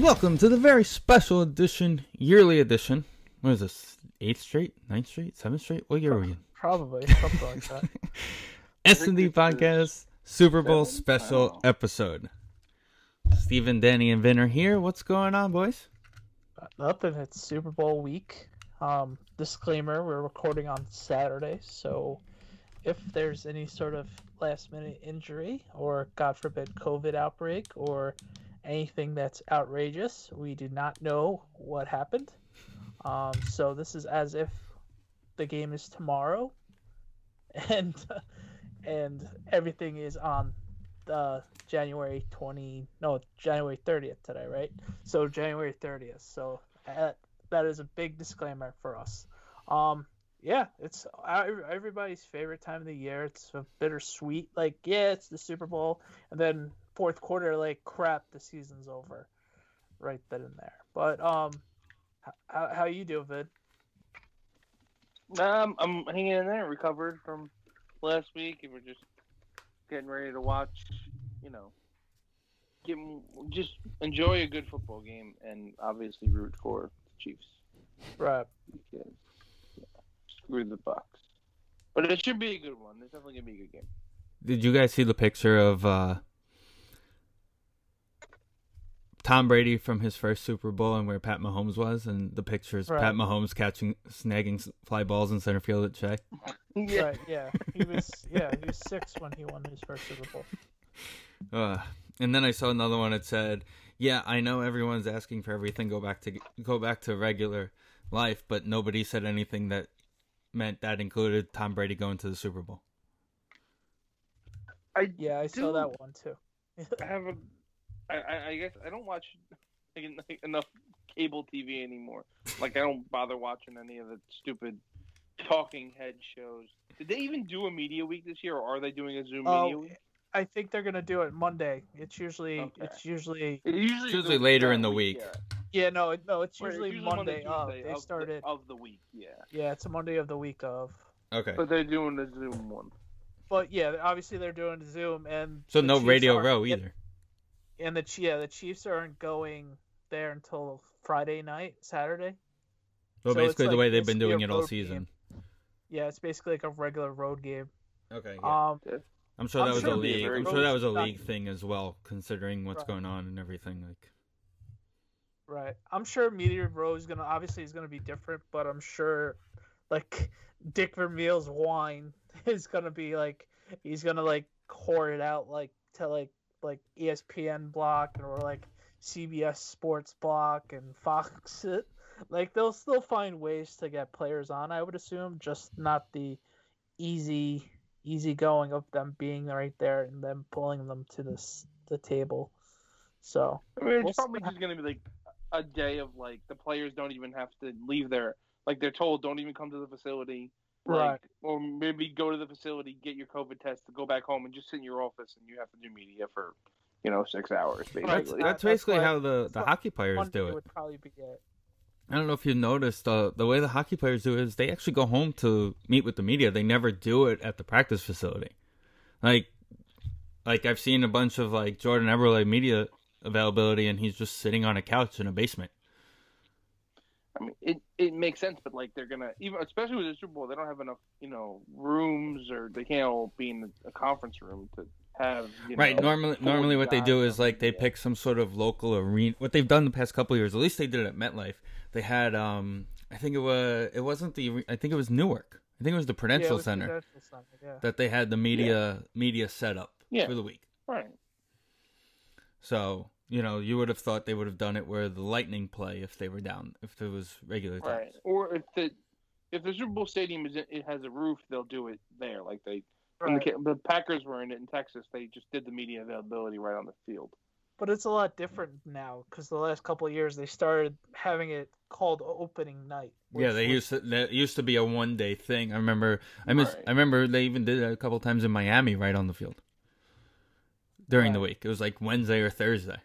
Welcome to the very special edition, yearly edition. What is this? Eighth straight, ninth straight, seventh straight? What year are we in? Probably something like that. S and D Podcast Super Bowl special episode. Stephen, Danny, and Vin are here. What's going on, boys? Nothing. It's Super Bowl week. Um, disclaimer: We're recording on Saturday, so if there's any sort of last minute injury or, God forbid, COVID outbreak or anything that's outrageous, we do not know what happened. Um, so this is as if the game is tomorrow, and and everything is on the January 20 no January 30th today, right? So January 30th. So that, is a big disclaimer for us. Um yeah, it's everybody's favorite time of the year. It's a bittersweet. Like, yeah, it's the Super Bowl, and then fourth quarter, like, crap, the season's over, right then and there. But um, how how you doing, Vid? Um, I'm hanging in there, recovered from last week, and we're just getting ready to watch. You know, get just enjoy a good football game, and obviously root for the Chiefs. Right. Because, yeah, screw the Bucks. But it should be a good one. It's definitely gonna be a good game. Did you guys see the picture of uh, Tom Brady from his first Super Bowl and where Pat Mahomes was, and the pictures Right. Pat Mahomes catching, snagging fly balls in center field at Shea. Yeah. Right. Yeah. He was. Yeah. He was six when he won his first Super Bowl. Uh, and then I saw another one that said, "Yeah, I know everyone's asking for everything go back to go back to regular life, but nobody said anything that meant that included Tom Brady going to the Super Bowl." I Yeah, I saw that one too. I have a. I, I, I guess I don't watch enough cable TV anymore. Like I don't bother watching any of the stupid talking head shows. Did they even do a media week this year, or are they doing a Zoom oh, media Oh, week? I think they're gonna do it Monday. It's usually. Okay. It's usually. It usually, It's usually later in the week. Yeah. Yeah. No. No. It's usually, it's Monday. of. They of the- started. of the week. Yeah, Yeah. It's a Monday of the week of. Okay, but they're doing the Zoom one. But yeah, obviously they're doing Zoom and. so no Chiefs Radio Row and- either. And the yeah, the Chiefs aren't going there until Friday night, Saturday. Well, so basically the like way they've been doing it all season. Yeah, it's basically like a regular road game. Okay, yeah. Um. I'm sure I'm that was sure a league. I'm sure that was a league thing as well, considering what's Right. going on and everything. Like, Right. I'm sure Media Row is gonna obviously is gonna be different, but I'm sure like Dick Vermeil's wine is gonna be like he's gonna like pour it out like to like like ESPN block or like CBS Sports block and Fox it. Like they'll still find ways to get players on, I would assume, just not the easy easy going of them being right there and them pulling them to this the table. So I mean, it's We'll probably just going to be like a day of like the players don't even have to leave their Like they're told, don't even come to the facility. Like, Right. Or maybe go to the facility, get your COVID test, to go back home, and just sit in your office, and you have to do media for, you know, six hours that's, basically. that's That's basically why- how the, the hockey players do it. would probably be it. I don't know if you noticed uh, the way the hockey players do it is they actually go home to meet with the media. They never do it at the practice facility. Like, like I've seen a bunch of like Jordan Eberle media availability, and he's just sitting on a couch in a basement. I mean, it it makes sense, but like they're gonna even especially with the Super Bowl, they don't have enough you know rooms or they can't all be in a conference room to have you Right. know, Normally, normally what they do is like they pick some sort of local arena. What they've done the past couple of years, at least they did it at MetLife. They had, um, I think it was, it wasn't the, I think it was Newark. I think it was the Yeah, Prudential was Center Prudential Center, yeah. that they had the media media set up Yeah. for the week. right. So you know, you would have thought they would have done it where the Lightning play if they were down, if it was regular times. Right. Or if the if the Super Bowl stadium is it has a roof, they'll do it there. Like they when Right. the, the Packers were in it in Texas, they just did the media availability right on the field. But it's a lot different now because the last couple of years they started having it called opening night. Yeah, which they was- used to. That used to be a one day thing. I remember. I miss. Right. I remember they even did it a couple times in Miami, right on the field. During the week, it was like Wednesday or Thursday.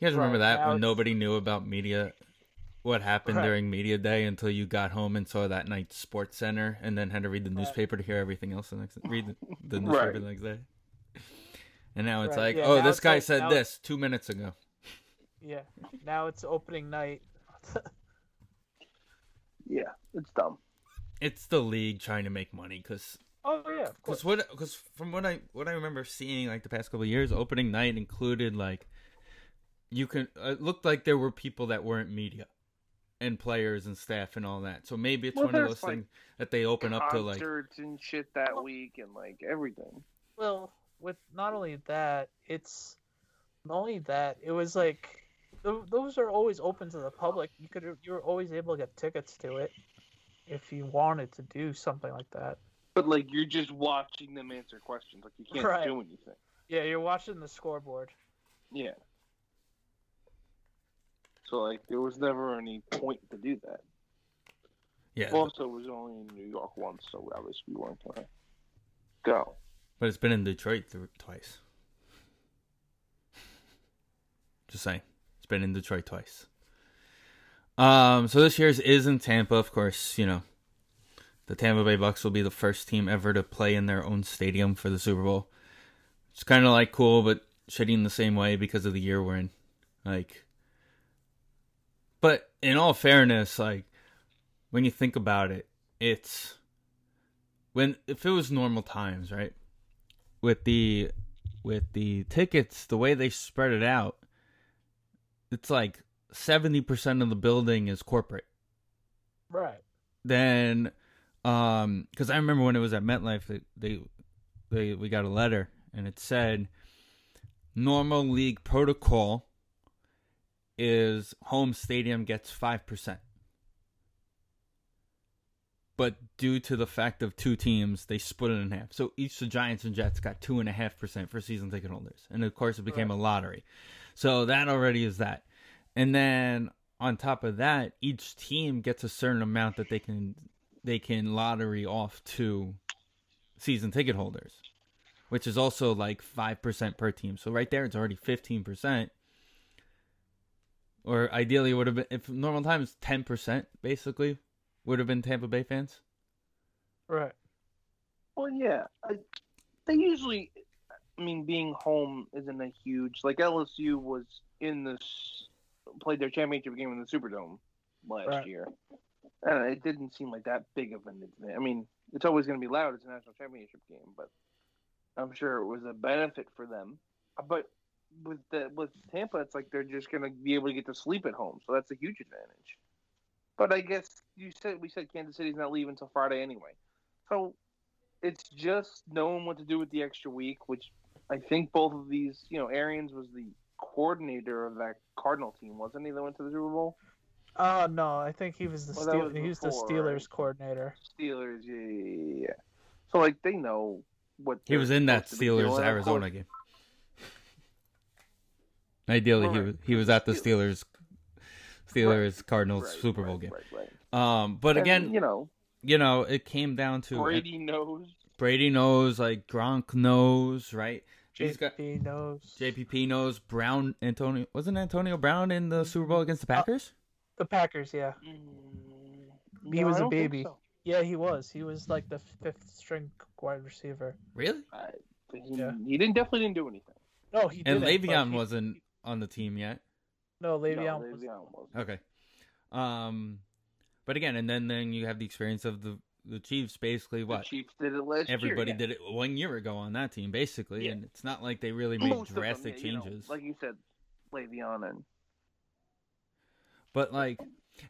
You guys remember Right, that now when nobody knew about media, what happened Right. during media day until you got home and saw that night Sports Center, and then had to read the Right. newspaper to hear everything else the next read the, the newspaper Right. the next day. And now it's Right, like, yeah, oh, this guy like- said now- this two minutes ago. Yeah. Now it's opening night. Yeah, it's dumb. It's the league trying to make money because oh yeah. Because what? Because from what I what I remember seeing like the past couple of years, opening night included like you can. Uh, it looked like there were people that weren't media, and players and staff and all that. So maybe it's Well, one of those like, things that they open up to like. Concerts and shit that week and like everything. Well, with not only that, it's not only that it was like th- those are always open to the public. You could you were always able to get tickets to it if you wanted to do something like that. But like you're just watching them answer questions. Like you can't Right. do anything. Yeah, you're watching the scoreboard. Yeah. So like there was never any point to do that. Yeah, Also, it was only in New York once, so obviously we weren't gonna go. but it's been in Detroit th- twice. Just saying, it's been in Detroit twice. Um, so this year's is in Tampa, of course. You know, the Tampa Bay Bucks will be the first team ever to play in their own stadium for the Super Bowl. It's kind of like cool, but shitty in the same way because of the year we're in. Like, but in all fairness, like when you think about it, it's when if it was normal times, right? With the with the tickets, the way they spread it out, it's like seventy percent of the building is corporate Right. then um because i remember when it was at metlife they, they they we got a letter and it said normal league protocol is home stadium gets 5% but due to the fact of two teams they split it in half. So each the giants and jets got 2.5% for season ticket holders and of course it became a lottery. So that already is that. And then on top of that, each team gets a certain amount that they can they can lottery off to season ticket holders, which is also like five percent per team. So right there, it's already fifteen percent. Or ideally, it would have been if normal times ten percent basically would have been Tampa Bay fans. Right. Well, yeah, I, they usually. I mean, being home isn't a huge like LSU was in this played their championship game in the Superdome last Right. year, and it didn't seem like that big of an advantage. I mean, it's always going to be loud. It's a national championship game, but I'm sure it was a benefit for them. But with the with Tampa, it's like they're just going to be able to get to sleep at home, so that's a huge advantage. But I guess you said we said Kansas City's not leaving until Friday anyway, so it's just knowing what to do with the extra week, which I think both of these, you know, Arians was the coordinator of that Cardinal team, wasn't he? That went to the Super Bowl. Oh no, I think he was the Well, Steel- was he was the Steelers right? coordinator. Steelers, yeah, yeah, yeah, yeah. So like they know what He was in that supposed to be doing, Steelers Arizona game. Ideally, he was he was at the Steelers Steelers Cardinals Right, Super Bowl right, game. Right, right. Um, but And, again, you know, you know, it came down to Brady knows. Brady knows, like Gronk knows, right? He's got knows. JPP knows. Brown Antonio wasn't Antonio Brown in the Super Bowl against the Packers? The Packers, yeah. Mm, He no, was I a baby. so. Yeah, he was. He was like the fifth string wide receiver. really? I- he, Yeah. he didn't definitely didn't do anything. No, he And didn't. but Le'Veon he- wasn't on the team yet. No, Le'Veon no. Le'Veon was. Okay. Um, but again, and then then you have the experience of the the Chiefs. Basically, what The Chiefs did it last everybody year. yeah. did it one year ago on that team, basically, Yeah. and it's not like they really made Most of them, drastic yeah, you know, changes. like you said, Le'Veon and But like,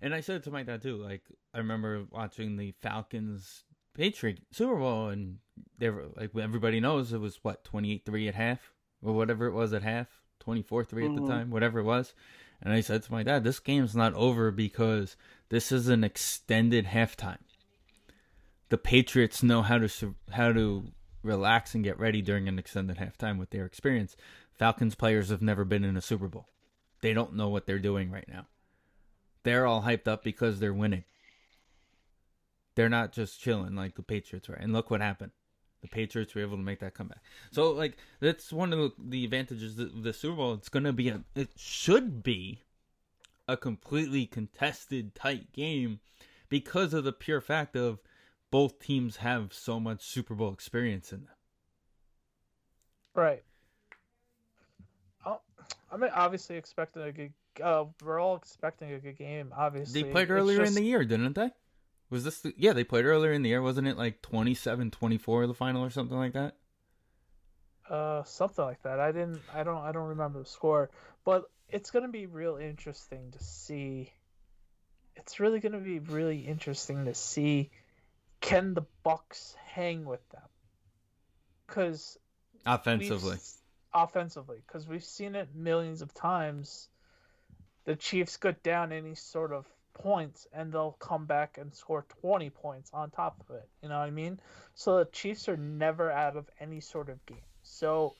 and I said it to my dad too. Like, I remember watching the Falcons Patriot Super Bowl, and they were like everybody knows it was what twenty eight three at half or whatever it was at half, twenty four three at the Mhm. time, whatever it was. And I said to my dad, "This game's not over because this is an extended halftime. The Patriots know how to how to relax and get ready during an extended halftime with their experience. Falcons players have never been in a Super Bowl. They don't know what they're doing right now. They're all hyped up because they're winning. They're not just chilling like the Patriots were. And look what happened. The Patriots were able to make that comeback. So like that's one of the, advantages of the Super Bowl. It's gonna be a it should be a completely contested tight game because of the pure fact of both teams have so much Super Bowl experience in them. Right. Oh, I'm obviously expecting a good. Uh, we're all expecting a good game. Obviously, They played earlier in the year, didn't they? Was this the, yeah, they played earlier in the year, wasn't it like 27-24 the final or something like that? Uh, something like that. I didn't. I don't. I don't remember the score, but it's gonna be real interesting to see. It's really gonna be really interesting to see, can the Bucks hang with them? Because Offensively. offensively, because we've seen it millions of times. The Chiefs get down any sort of points, and they'll come back and score twenty points on top of it. You know what I mean? So the Chiefs are never out of any sort of game. So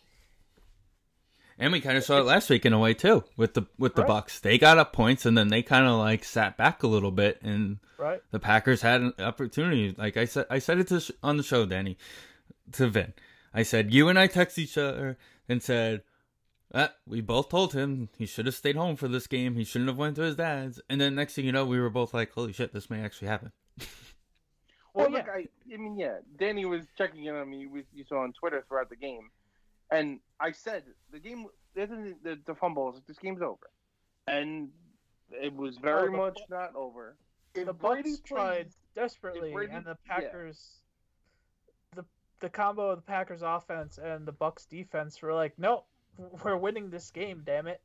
And we kind of saw it last week in a way too with the with the Right. Bucks. They got up points and then they kind of like sat back a little bit and right, the Packers had an opportunity. Like I said, I said it to sh- on the show, Danny, to Vin. I said you and I text each other and said, ah, "We both told him he should have stayed home for this game. He shouldn't have went to his dad's." And then next thing you know, we were both like, "Holy shit, this may actually happen." Well, Oh, look, yeah. I, I mean, yeah, Danny was checking in on me. We, you saw on Twitter throughout the game, and I said the game, the the, the fumble. I was like, this game's over, and it was very Oh, the much Bu- not over. If the Brady Bucks tried plays- desperately, Brady- and the yeah. Packers, the the combo of the Packers offense and the Bucks defense were like, nope, we're winning this game. Damn it.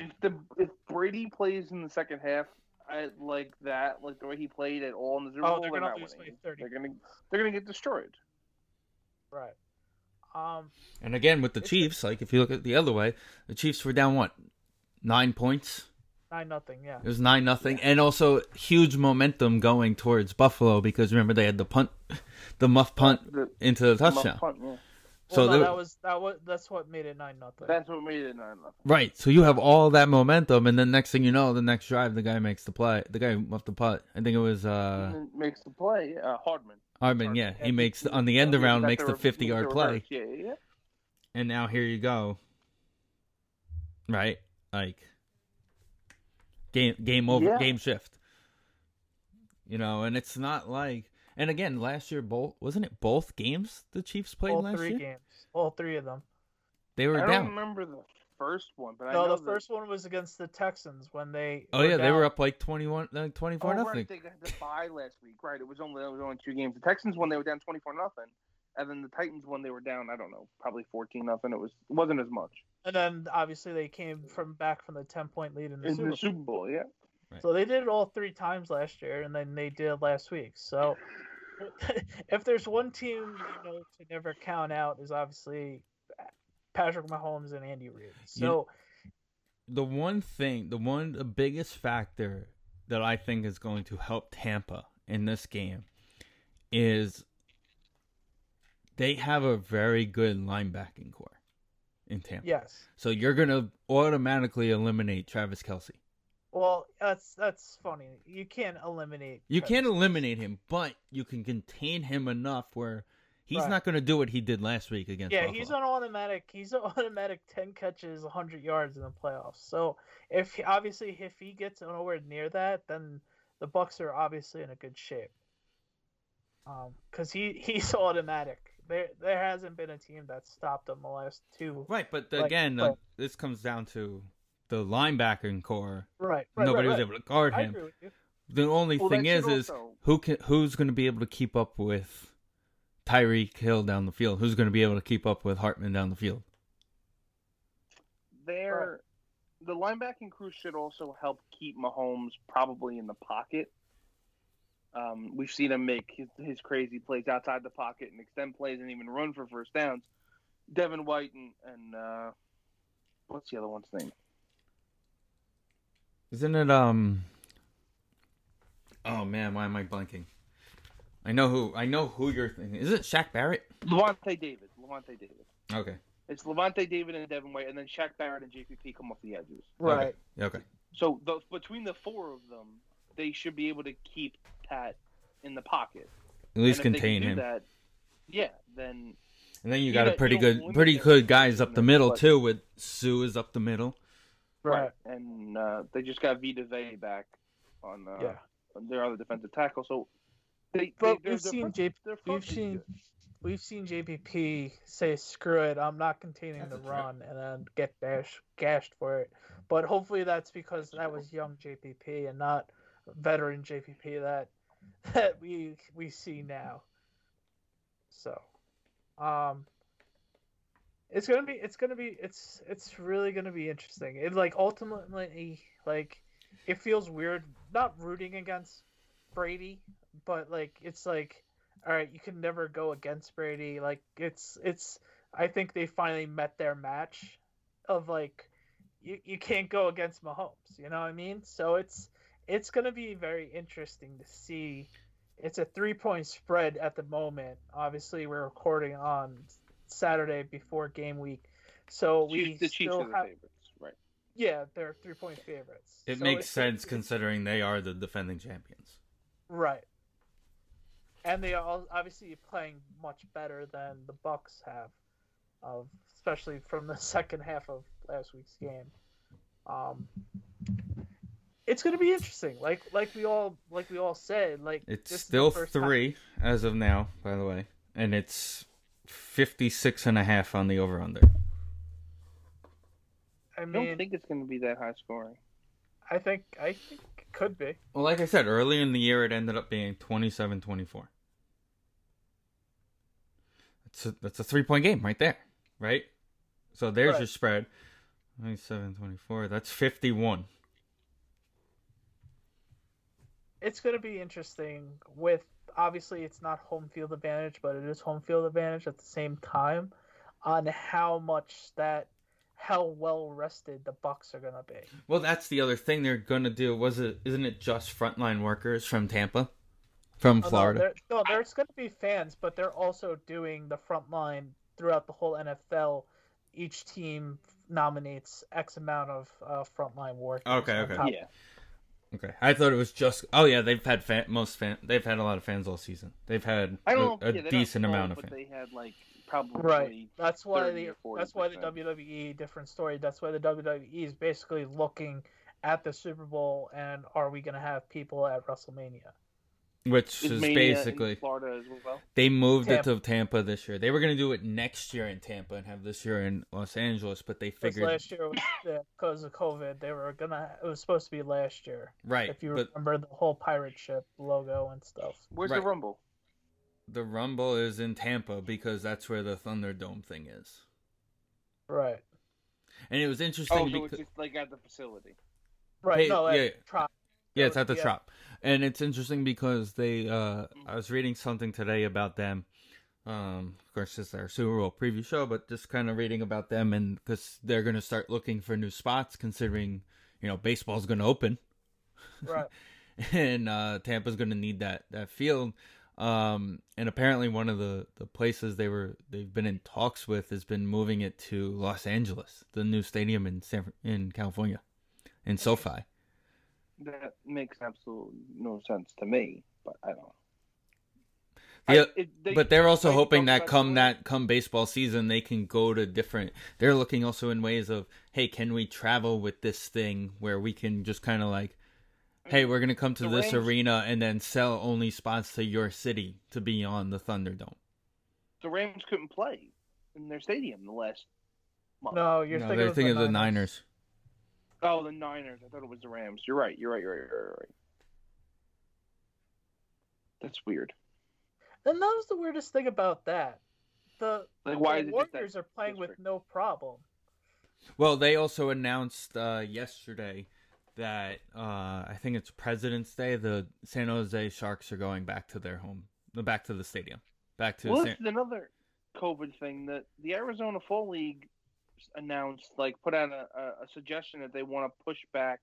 if the if Brady plays in the second half I, like that, like the way he played at all in the Super Oh, Bowl, they're they're gonna not lose by 30. They're gonna they're gonna get destroyed. right. Um. And again, with the Chiefs, like if you look at the other way, the Chiefs were down what nine points. Nine nothing. Yeah. It was nine nothing, and also huge momentum going towards Buffalo because remember they had the punt, the muff punt The, into the the muff touchdown. punt, yeah. So well, no, they- that was that was that's what made it nine nothing. That's what made it nine nothing. Right. So you have all that momentum, and then next thing you know, the next drive, the guy makes the play. The guy muffed the putt. I think it was uh And makes the play. Uh, Hardman. Hardman. Yeah, he And makes on the end yeah, around got makes the re- fifty yard play, Yeah, yeah, yeah. and now here you go. Right, like game game over, Yeah. game shift. You know, and it's not like. And again, last year, both wasn't it both games the Chiefs played all last three year? games. All three of them. They were down I don't remember the first one, but I No, know the first one was against the Texans when they. Oh yeah, they were up like twenty one, like uh, twenty Oh, four nothing. right, they got the bye last week. Right, it was only it was only two games. The Texans won, they were down twenty four nothing, and then the Titans won, they were down. I don't know, probably fourteen nothing. It was it wasn't as much And then obviously they came from back from the ten point lead in the in Super the Super Bowl. Yeah, So they did it all three times last year, and then they did it last week. So if there's one team you know to never count out is obviously Patrick Mahomes and Andy Reid. So the one thing, the one, the biggest factor that I think is going to help Tampa in this game is they have a very good linebacking corps in Tampa. yes, So you're going to automatically eliminate Travis Kelce. Well that's that's funny. You can't eliminate. You Travis can't eliminate him, but you can contain him enough where he's Right. not going to do what he did last week against Yeah, Buffalo. he's on automatic. He's on automatic ten catches, hundred yards in the playoffs. So if obviously if he gets nowhere near that, then the Bucks are obviously in a good shape. Um, because he he's automatic. There there hasn't been a team that stopped him the last two. Right, but Like, again, uh, this comes down to the linebacking corps. Right. right Nobody right, was right. able to guard him. agree with you. The only Well, thing is, should is also- who can who's going to be able to keep up with Tyreek Hill down the field? Who's going to be able to keep up with Hardman down the field? They're the linebacking crew should also help keep Mahomes probably in the pocket. Um, we've seen him make his, his crazy plays outside the pocket and extend plays and even run for first downs. Devin White and, and uh, what's the other one's name? Isn't it um? Oh man, why am I blanking? I know who I know who you're thinking. Is it Shaq Barrett? Lavonte David. Lavonte David. Okay. It's Lavonte David and Devin White, and then Shaq Barrett and JPP come off the edges. Right. Okay. So the, between the four of them, they should be able to keep Pat in the pocket. At least And if they contain can do him. That, yeah, then And then you You got a pretty good, pretty good guys up the middle too. With Suh is up the middle. Right. and uh, they just got Vita Vea back on, uh, Yeah. on their other defensive tackle. So they, But they, we've seen they're, J- we've seen good. we've seen JPP say screw it, I'm not containing That's the a threat. run and then get bash, gashed for it. But hopefully that's because that was young JPP and not veteran JPP that that we we see now. So, um it's gonna be it's gonna be it's it's really gonna be interesting. It like ultimately like it feels weird not rooting against Brady, but like it's like all right, you can never go against Brady. Like it's it's I think they finally met their match of like you, you can't go against Mahomes, you know what I mean? So it's it's to be very interesting to see. It's a three point spread at the moment. Obviously, we're recording on Saturday before game week, so we the Chiefs still are the have favorites, right? yeah, they're three point favorites. It So makes it's sense be- considering they are the defending champions. Right. And they are obviously playing much better than the Bucks have, of especially from the second half of last week's game. Um, it's going to be interesting. Like like we all like we all said. Like It's this is the still first time- three as of now, by the way, and it's 56 and a half on the over under. I I don't think it's going to be that high scoring. I think I think it could be. Well, like I said, early in the year, it ended up being 27 24. That's a, that's a three point game right there, right? So there's Right. your spread 27 24. That's 51. It's going to be interesting. With obviously, it's not home field advantage, but it is home field advantage at the same time. On how much that, how well rested the Bucks are going to be. Well, that's the other thing they're going to do. Was it, isn't it just frontline workers from Tampa? From Oh, no, Florida? there- No, there's going to be fans, but they're also doing the frontline throughout the whole NFL. Each team nominates X amount of uh, frontline workers. Okay, okay. Yeah. Okay, I thought it was just. Oh yeah, they've had fan, most fan. They've had a lot of fans all season. They've had I a, don't know. a yeah, they're decent not amount of but fans. they had like probably Right. That's why the that's why the WWE different story. That's why the WWE is basically looking at the Super Bowl and are we going to have people at WrestleMania? Which Is is basically in Florida as well. they moved Tampa. it to Tampa this year. They were gonna do it next year in Tampa and have this year in Los Angeles, but they figured last year was because of COVID, they were gonna. It was supposed to be last year. right. If you but remember the whole pirate ship logo and stuff. Where's Right. the Rumble? the Rumble is in Tampa because that's where the Thunderdome thing is. Right. And it was interesting Oh, so because it's just like at the facility. Right. Hey, no, yeah. at Trop. Yeah, it's at the Yeah. And it's interesting because they uh I was reading something today about them. Um of course it's their Super Bowl preview show, but just kind of reading about them and cuz they're going to start looking for new spots considering, you know, baseball's going to open Right. and uh Tampa's going to need that that field. Um and apparently one of the the places they were they've been in talks with has been moving it to Los Angeles, the new stadium in San in California, in SoFi. That makes absolutely no sense to me, but I don't know. Yeah, I- it- they- but they're also they hoping that come doing- that come baseball season they can go to different they're looking also in ways of hey can we travel with this thing where we can just kind of like hey we're gonna come to The this Rams- arena and then sell only spots to your city to be on the thunderdome the Rams couldn't play in their stadium the last month. No, you're no thinking they're of thinking the of the niners Oh, the Niners. I thought it was the Rams. You're right. You're right. You're right. You're right. Right. That's weird. And that was the weirdest thing about that. The, Like, why the is that Warriors are playing with district? no problem. Well, they also announced uh, yesterday that uh, I think it's President's Day. The San Jose Sharks are going back to their home, back to the stadium, back to. Well, San- this is another COVID thing that the Arizona Fall League announced, like, put out a, a, a suggestion that they want to push back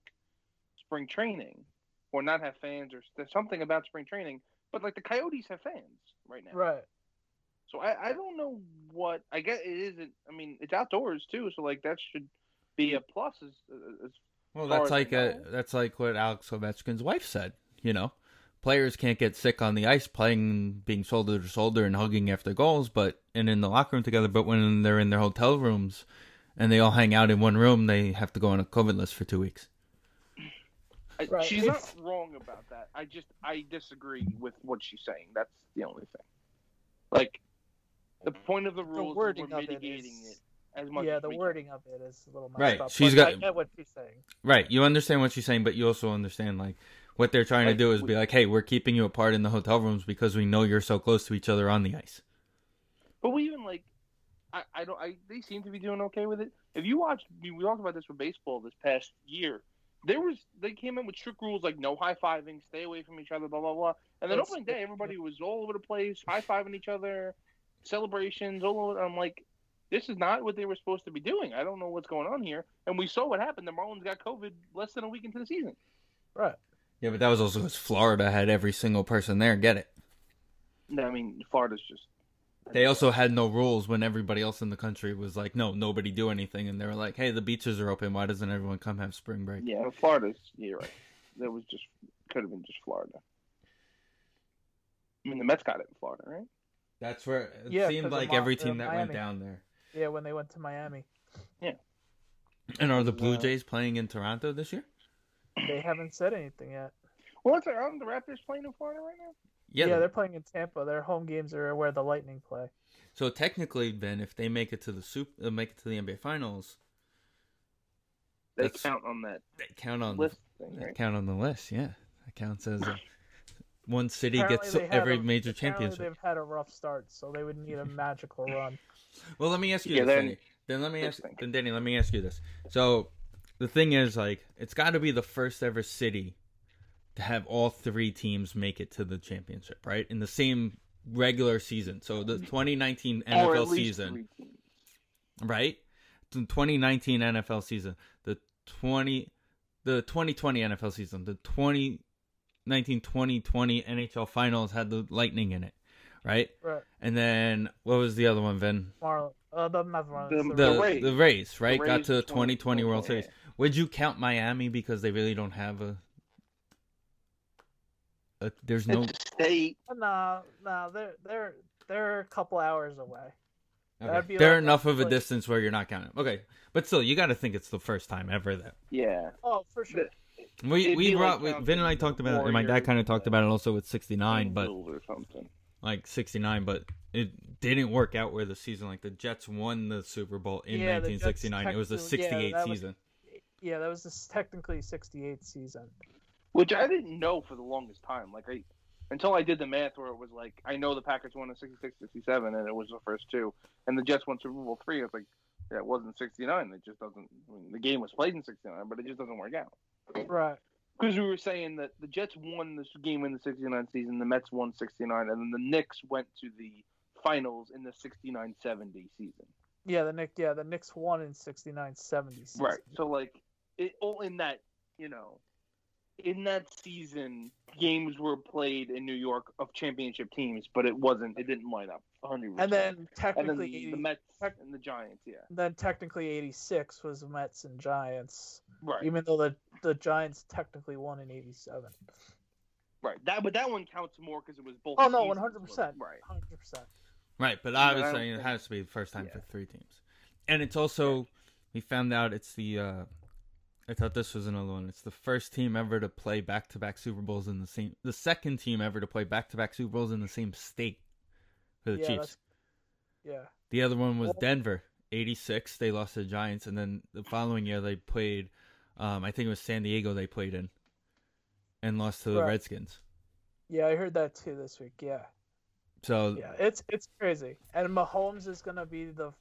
spring training or not have fans or there's something about spring training. But, like, the Coyotes have fans right now. Right. So I, I don't know what I guess it isn't. I mean, it's outdoors too, so like that should be a plus. As, as Well, that's like a, that's like what Alex Ovechkin's wife said. You know, players can't get sick on the ice playing, being shoulder to shoulder and hugging after goals, but and in the locker room together. But when they're in their hotel rooms and they all hang out in one room, they have to go on a COVID list for two weeks. I, Right, she's it's- not wrong about that. I just I disagree with what she's saying. That's the only thing. Like the point of the rules is wording we're of it mitigating is- it as much. Yeah, as the we wording of it is a little messed Right, up. she's but got- I get what she's saying. Right. You understand what she's saying, but you also understand like what they're trying to do is we- be like, hey, we're keeping you apart in the hotel rooms because we know you're so close to each other on the ice. But we even like, I, I don't. I they seem to be doing okay with it. If you watch, we we talked about this with baseball this past year. There was they came in with strict rules like no high fiving, stay away from each other, blah blah blah. And then That's- opening day, everybody was all over the place, high fiving each other, celebrations, all over. I'm like, this is not what they were supposed to be doing. I don't know what's going on here. And we saw what happened. The Marlins got COVID less than a week into the season. Right. Yeah, but that was also because Florida had every single person there get it. No, I mean Florida's just. They also had no rules when everybody else in the country was like, no, nobody do anything. And they were like, hey, the beaches are open. Why doesn't everyone come have spring break? Yeah, Florida's. You're right. That was just could have been just Florida. I mean, the Mets got it in Florida, right? That's where it Yeah, seemed 'cause of like every uh, team that went down there. Yeah, when they went to Miami. Yeah. And are the Blue Wow. Jays playing in Toronto this year? They haven't said anything yet. Well, it's aren't the Raptors playing in Florida right now? Yeah. Yeah, they- they're playing in Tampa. Their home games are where the Lightning play. so technically, Ben, if they make it to the soup, uh, make it to the NBA Finals, They count on that they count on list thing, They right? count on the list, yeah. That counts as a, one city Apparently gets every a- major championship. They've had a rough start, so they would need a magical run. Well, let me ask you Yeah, this, then- Danny. Then let me ask, then Danny, let me ask you this. So, the thing is, like, it's got to be the first ever city to have all three teams make it to the championship, right? In the same regular season. So the 2019 or at NFL least season, three teams. right? The 2019 NFL season, the 20 the 2020 NFL season, the 2019-2020 NHL finals had the Lightning in it, right? Right. And then what was the other one, Vin? Marlon. Uh, the not the The- the The Rays. the Rays, right? The Got to the in 2020 World 2020, Series. Would you count Miami because they really don't have a, a there's no It's state. No, no, they're they're they're a couple hours away. okay. they're like- enough of a distance where you're not counting. Okay, but still, you got to think it's the first time ever that Yeah. Oh, for sure. we It'd we brought like we, Vin and I talked about it. and My dad kind of talked about it also with 69, but Angels or something. like 69, but it didn't work out where the season like the Jets won the Super Bowl in Yeah, 1969. It was the technically- yeah, 68 was- season. Yeah, that was this technically 68 season. Which I didn't know for the longest time. Like I until I did the math where it was like I know the Packers won in 66 67 and it was the first two and the Jets won Super Bowl 3. I was like yeah, it wasn't 69. It just doesn't I mean, the game was played in 69, but it just doesn't work out. Right. Because we were saying that the Jets won this game in the 69 season, the Mets won 69 and then the Knicks went to the finals in the 69-70 season. Yeah, the Knicks. Yeah, the Knicks won in 69 70 season. Right. So like it all in that, you know, in that season, games were played in New York of championship teams, but it wasn't. It didn't line up 100. And then and then technically, the, 80, the Mets tec- and the Giants. Yeah. then technically 86 was Mets and Giants, Right. even though the the Giants technically won in 87. right. That but that one counts more because it was both. Oh no, seasons 100. were- percent Right. 100. percent Right, but obviously don't it has to be the first time yeah. for three teams. And it's also we found out it's the uh I thought this was another one. It's the first team ever to play back to back Super Bowls in the same the second team ever to play back to back Super Bowls in the same state for the Yeah, Chiefs. Yeah. The other one was Denver, eighty six. They lost to the Giants and then the following year they played Um, I think it was San Diego they played in, and lost to the Right. Redskins. Yeah, I heard that too this week. Yeah, So yeah, it's it's crazy. And Mahomes is gonna be the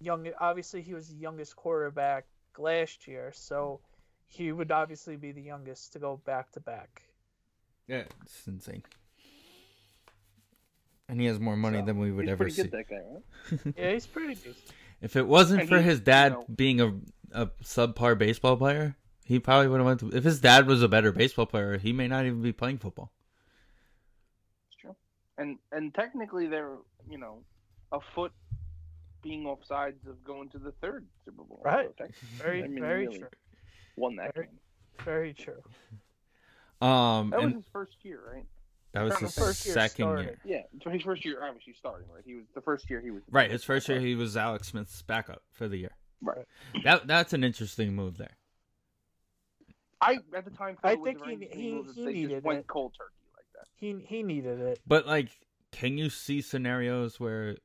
young. Obviously, he was the youngest quarterback last year, so he would obviously be the youngest to go back to back. yeah, it's insane. And he has more money So, than we would He's ever pretty see. good, that guy, right? Yeah, he's pretty decent. If it wasn't And for he- his dad you know- being a a subpar baseball player, he probably would have went to. If his dad was a better baseball player, he may not even be playing football. It's true. And and technically, they're you know a foot being off sides of going to the third Super Bowl. Right. So Very, I mean, very really true. Won that Very- game. Very true. Um, That was his first year, right? that was his the first year second started. year. Yeah, so his first year, obviously starting, right? He was the first year he was Right, his first year he was Alex Smith's backup for the year. Right. That that's an interesting move there. I at the time. I think he- he- he needed just went it. cold turkey like that. He he needed it. But like, can you see scenarios where?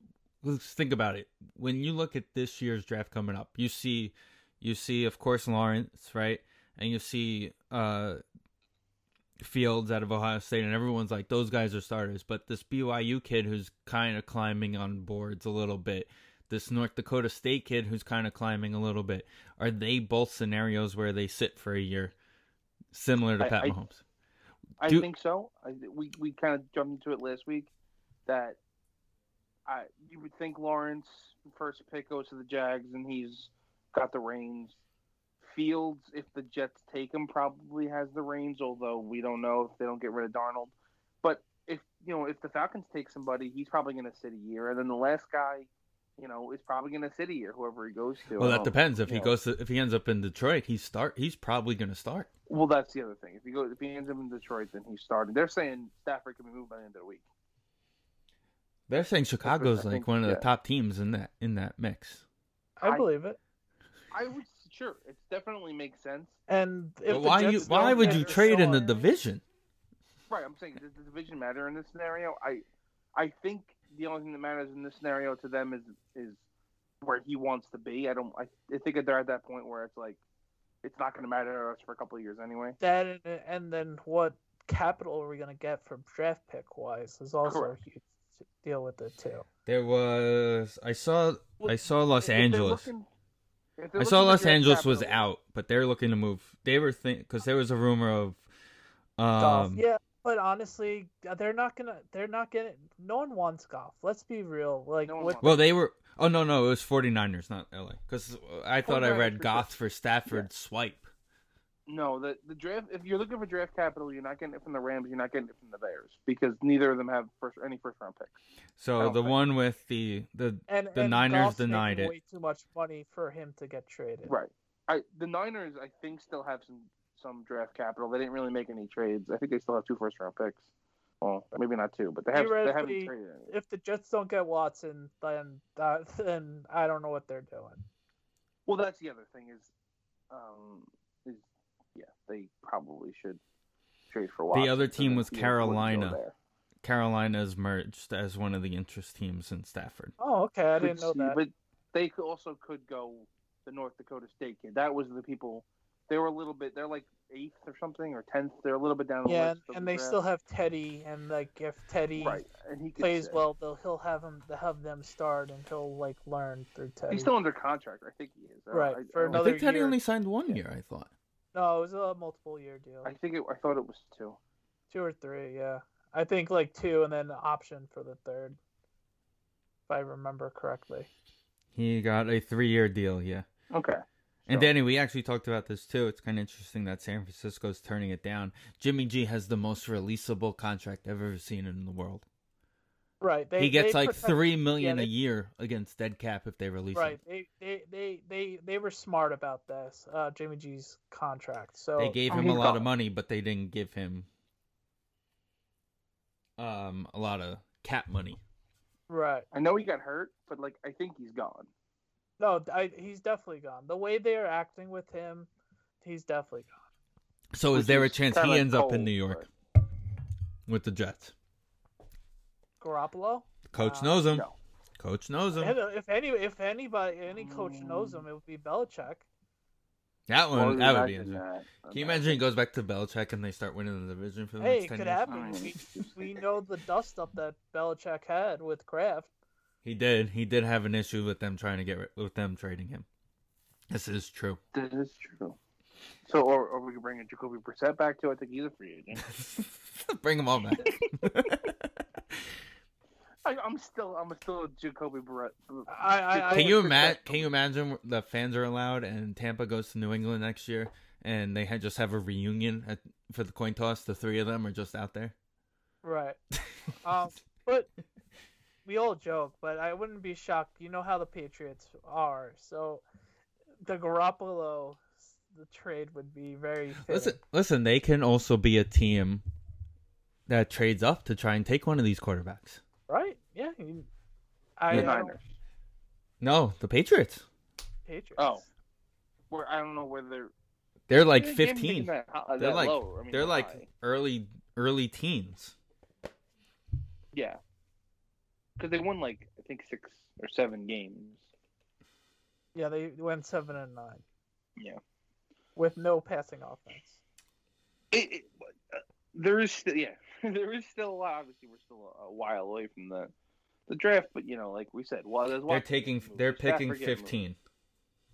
Let's think about it. When you look at this year's draft coming up, you see, you see, of course, Lawrence, right, and you see uh, Fields out of Ohio State, and everyone's like, those guys are starters. But this BYU kid who's kind of climbing on boards a little bit, this North Dakota State kid who's kind of climbing a little bit, are they both scenarios where they sit for a year, similar to I- Pat I- Mahomes? I Do- think so. I, we we kind of jumped into it last week that I you would think Lawrence first pick goes to the Jags and he's got the reins. Fields, if the Jets take him, probably has the reins. Although we don't know if they don't get rid of Darnold. But if you know if the Falcons take somebody, he's probably going to sit a year, and then the last guy, you know, is probably going to sit a year. Whoever he goes to. Well, that don't- depends. If he know. goes to, if he ends up in Detroit, he start. He's probably going to start. Well, that's the other thing. If he goes, if he ends up in Detroit, then he's starting. They're saying Stafford can be moved by the end of the week. They're saying Chicago's like think- one of yeah. the top teams in that in that mix. I, I- believe it. I would sure. It definitely makes sense. And if why you why would you trade in the division? Right. I'm saying does the division matter in this scenario? I I think the only thing that matters in this scenario to them is is where he wants to be. I don't. I, I think they're at that point where it's like it's not going to matter to us for a couple of years anyway. That and, and then what capital are we gonna get from draft pick wise is also Correct. a huge deal with it too. There was I saw I saw Los Angeles. looking- I saw Los draft Angeles was capital- out, but they're looking to move. They were think because there was a rumor of Goff, um yeah, but honestly, they're not gonna. They're not gonna. No one wants Goff. Let's be real. Like No with well they were oh no no it was 49ers not LA because I thought I read for Goff for Stafford swipe. No, the the draft. If you're looking for draft capital, you're not getting it from the Rams. You're not getting it from the Bears because neither of them have first any first round picks. So the think- one with the the and the and Niners Goff's denied making it. Way too much money for him to get traded. Right. I the Niners, I think, still have some some draft capital. They didn't really make any trades. I think they still have two first round picks. Well, maybe not two, but they have they haven't Theoretically, traded any. If the Jets don't get Watson, then uh, then I don't know what they're doing. Well, that's the other thing is, um, is yeah, they probably should trade for Watson. The other team was Fields Carolina. there. Carolina's merged as one of the interest teams in Stafford. Oh, okay, I didn't know that. But they also could go the North Dakota State kid. That was the people. They were a little bit. They're like eighth or something or tenth. They're a little bit down the Yeah, list. and, and the they draft. still have Teddy, and like if Teddy right, and he plays sit. well, they'll he'll have him to have them start, and he'll like learn through Teddy. He's still under contract. I think he is. I- Right, I, for I, I think Teddy year. only signed one year. I thought. No, it was a multiple year deal, I think it, I thought it was two. two or three. Yeah, I think like two, and then option for the third, if I remember correctly. He got a three-year deal. Yeah. Okay. And Danny, we actually talked about this too. It's kind of interesting that San Francisco's turning it down. Jimmy G has the most releasable contract I've ever seen in the world. Right. They, he gets they like protect- three million yeah, a year against dead cap if they release Right. him. They, they they they they were smart about this. Uh, Jimmy G's contract. So They gave Oh, him a he's lot of money, but they didn't give him um a lot of cap money. right. I know he got hurt, but like I think he's gone. No, I, he's definitely gone. The way they are acting with him, he's definitely gone. So is Which there a chance he ends up in New York but- with the Jets? Garoppolo. Coach Uh, knows him. no. Coach knows him. If any if anybody any coach knows him, it would be Belichick. That Well, one, that would be interesting. that. Can you imagine he goes back to Belichick and they start winning the division for the Hey, next it could happen. We, we know the dust up that Belichick had with Kraft. He did. He did have an issue with them trying to get with them trading him. This is true. This is true. So, or, or we could bring a Jacoby Brissett back to. I think he's a free agent. Bring them all back. I, I'm still, I'm still a Jacoby Brissett. I- I- I- can you imagine? Can you imagine the fans are allowed and Tampa goes to New England next year and they had just have a reunion at, for the coin toss? The three of them are just out there. Right. Um, but we all joke, but I wouldn't be shocked. You know how the Patriots are, so the Garoppolo, the trade would be very. Fitting. Listen, listen. They can also be a team that trades up to try and take one of these quarterbacks. Right? Yeah. you- I, The I Niners. No, the Patriots. Patriots. Oh. Where I don't know where they're. They're like They can't fifteen. That, uh, They're like. I mean, they're like high. early early teens. yeah. Because they won like I think six or seven games. Yeah, they went seven and nine Yeah. with no passing offense. It, it, uh, there is still yeah there is still a lot. Obviously, we're still a, a while away from the the draft, but you know, like we said, well, there's They're taking they're picking Stafford get moved. fifteen.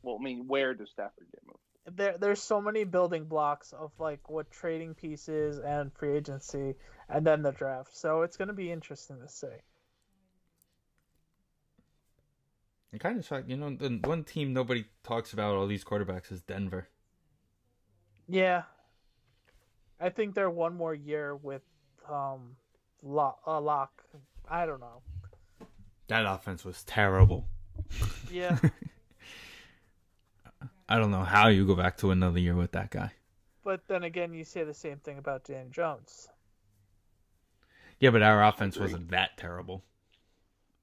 Well, I mean, where does Stafford get moved? There, there's so many building blocks of like what trading pieces and free agency, and then the draft. So it's gonna be interesting to see. I'm kind of shocked. You know, the one team nobody talks about all these quarterbacks is Denver. Yeah, I think they're one more year with um, Lock. Uh, Lock. I don't know. That offense was terrible. Yeah, I don't know how you go back to another year with that guy. but then again, you say the same thing about Dan Jones. Yeah, but our offense wasn't that terrible.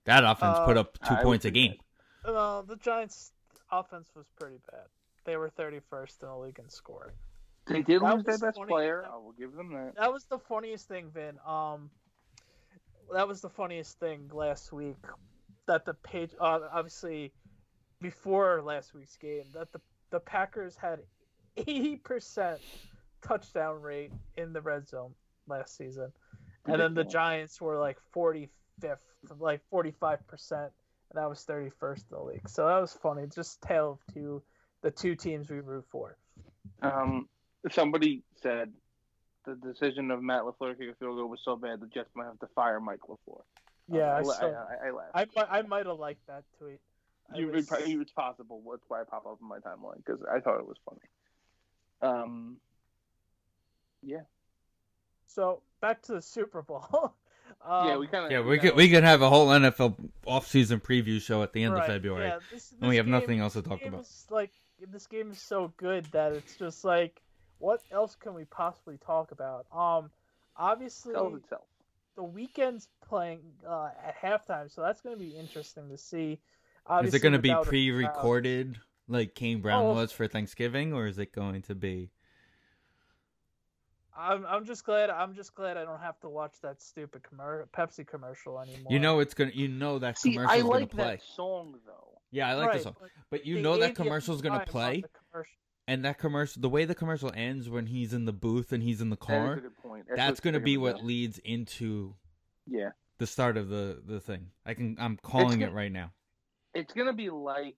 That offense Uh, put up two I points a agree. game. Uh, the Giants' offense was pretty bad. They were 31st in the league in scoring. They did That lose their best funny. player. I will give them that. That was the funniest thing, Vin. Um, that was the funniest thing last week. That the page, uh, obviously, before last week's game, that the the Packers had 80% touchdown rate in the red zone last season, and then the Giants were like 45th, like 45%, and that was 31st in the league. So that was funny. Just tale of two, the two teams we root for. Um, somebody said the decision of Matt LaFleur kick a field goal was so bad the Jets might have to fire Mike LaFleur. Yeah, I I, saw. I, I, I laughed. I might, I might have liked that tweet. I You, was- it, probably- it's possible. That's why it popped up in my timeline because I thought it was funny. Um, yeah, So back to the Super Bowl. um, yeah, we kind of Yeah, we could we could have a whole NFL offseason preview show at the end right, of February, yeah, this- and we have game- nothing else to talk about. is, like this game is so good that it's just like, what else can we possibly talk about? Um, obviously the Weeknd's playing uh, at halftime, so that's going to be interesting to see. Is it going to be without a crowd. pre-recorded like Kane Brown Oh. was for Thanksgiving, or is it going to be? I'm I'm just glad I'm just glad I don't have to watch that stupid commer- Pepsi commercial anymore. You know, it's gonna. You know that See, commercial's I gonna like play. that song though. Yeah, I like right, the song, but but you know that gave you commercial's gonna play, the commercial. And that commercial, the way the commercial ends when he's in the booth and he's in the That is car, a good point. that's what's gonna be gonna what leads into Yeah, the start of the the thing. I can. I'm calling it gonna- right now. it's gonna be like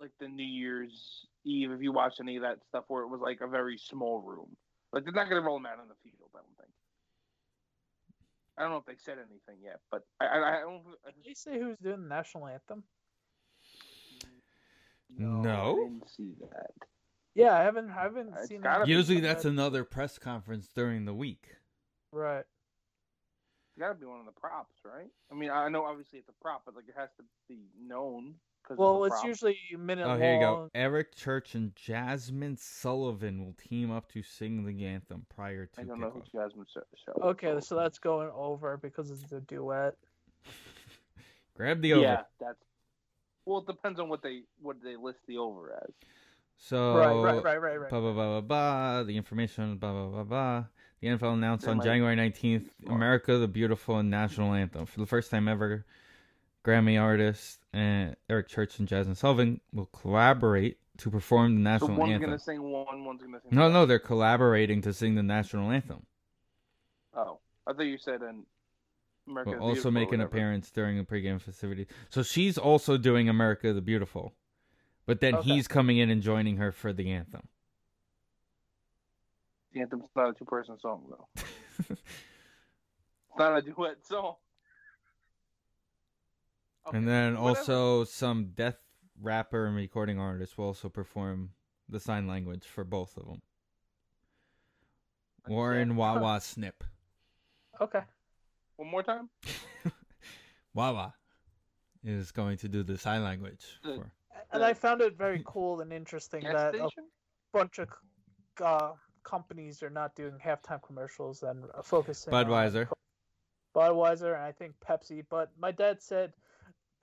like the New Year's Eve if you watch any of that stuff where it was like a very small room. Like they're not gonna roll them out on the field. I don't think. I don't know if they said anything yet, but I, I, I don't. Did they say who's doing the national anthem? No? I didn't see that. Yeah, I haven't I haven't It's seen gotta that. Usually, yet. that's another press conference during the week. right. It's got to be one of the props, right? I mean, I know obviously it's a prop, but like it has to be known. Cause Well, it's, prop. usually a minute Oh, long. here you go. Eric Church and Jazmine Sullivan will team up to sing the anthem prior to I don't know who kickoff. Jazmine so, so, Okay, so that's going over because it's a duet. Grab the over. yeah, that's. Well, it depends on what they what they list the over as. So right, right, right, right, right. blah blah blah blah blah. The information blah blah blah blah. The NFL announced on January nineteenth, "America the Beautiful" national anthem for the first time ever. Grammy artist and Eric Church and Jazmine Sullivan will collaborate to perform the So national one's anthem. gonna sing one, one's gonna sing. No, the no, they're collaborating to sing the national anthem. Oh, I thought you said an America. Will the also make an appearance during a pregame festivities. So she's also doing America the Beautiful, but then Okay. he's coming in and joining her for the anthem. The anthem's not a two-person song though. it's not a duet song. Okay, And then whatever. also some death rapper and recording artist will also perform the sign language for both of them. Warren Wawa Snipe. Okay. one more time. Wawa is going to do the sign language. The- For, And I found it very cool and interesting Gas that a bunch of uh, companies are not doing halftime commercials and uh, focusing on Budweiser. Budweiser, and I think Pepsi. But my dad said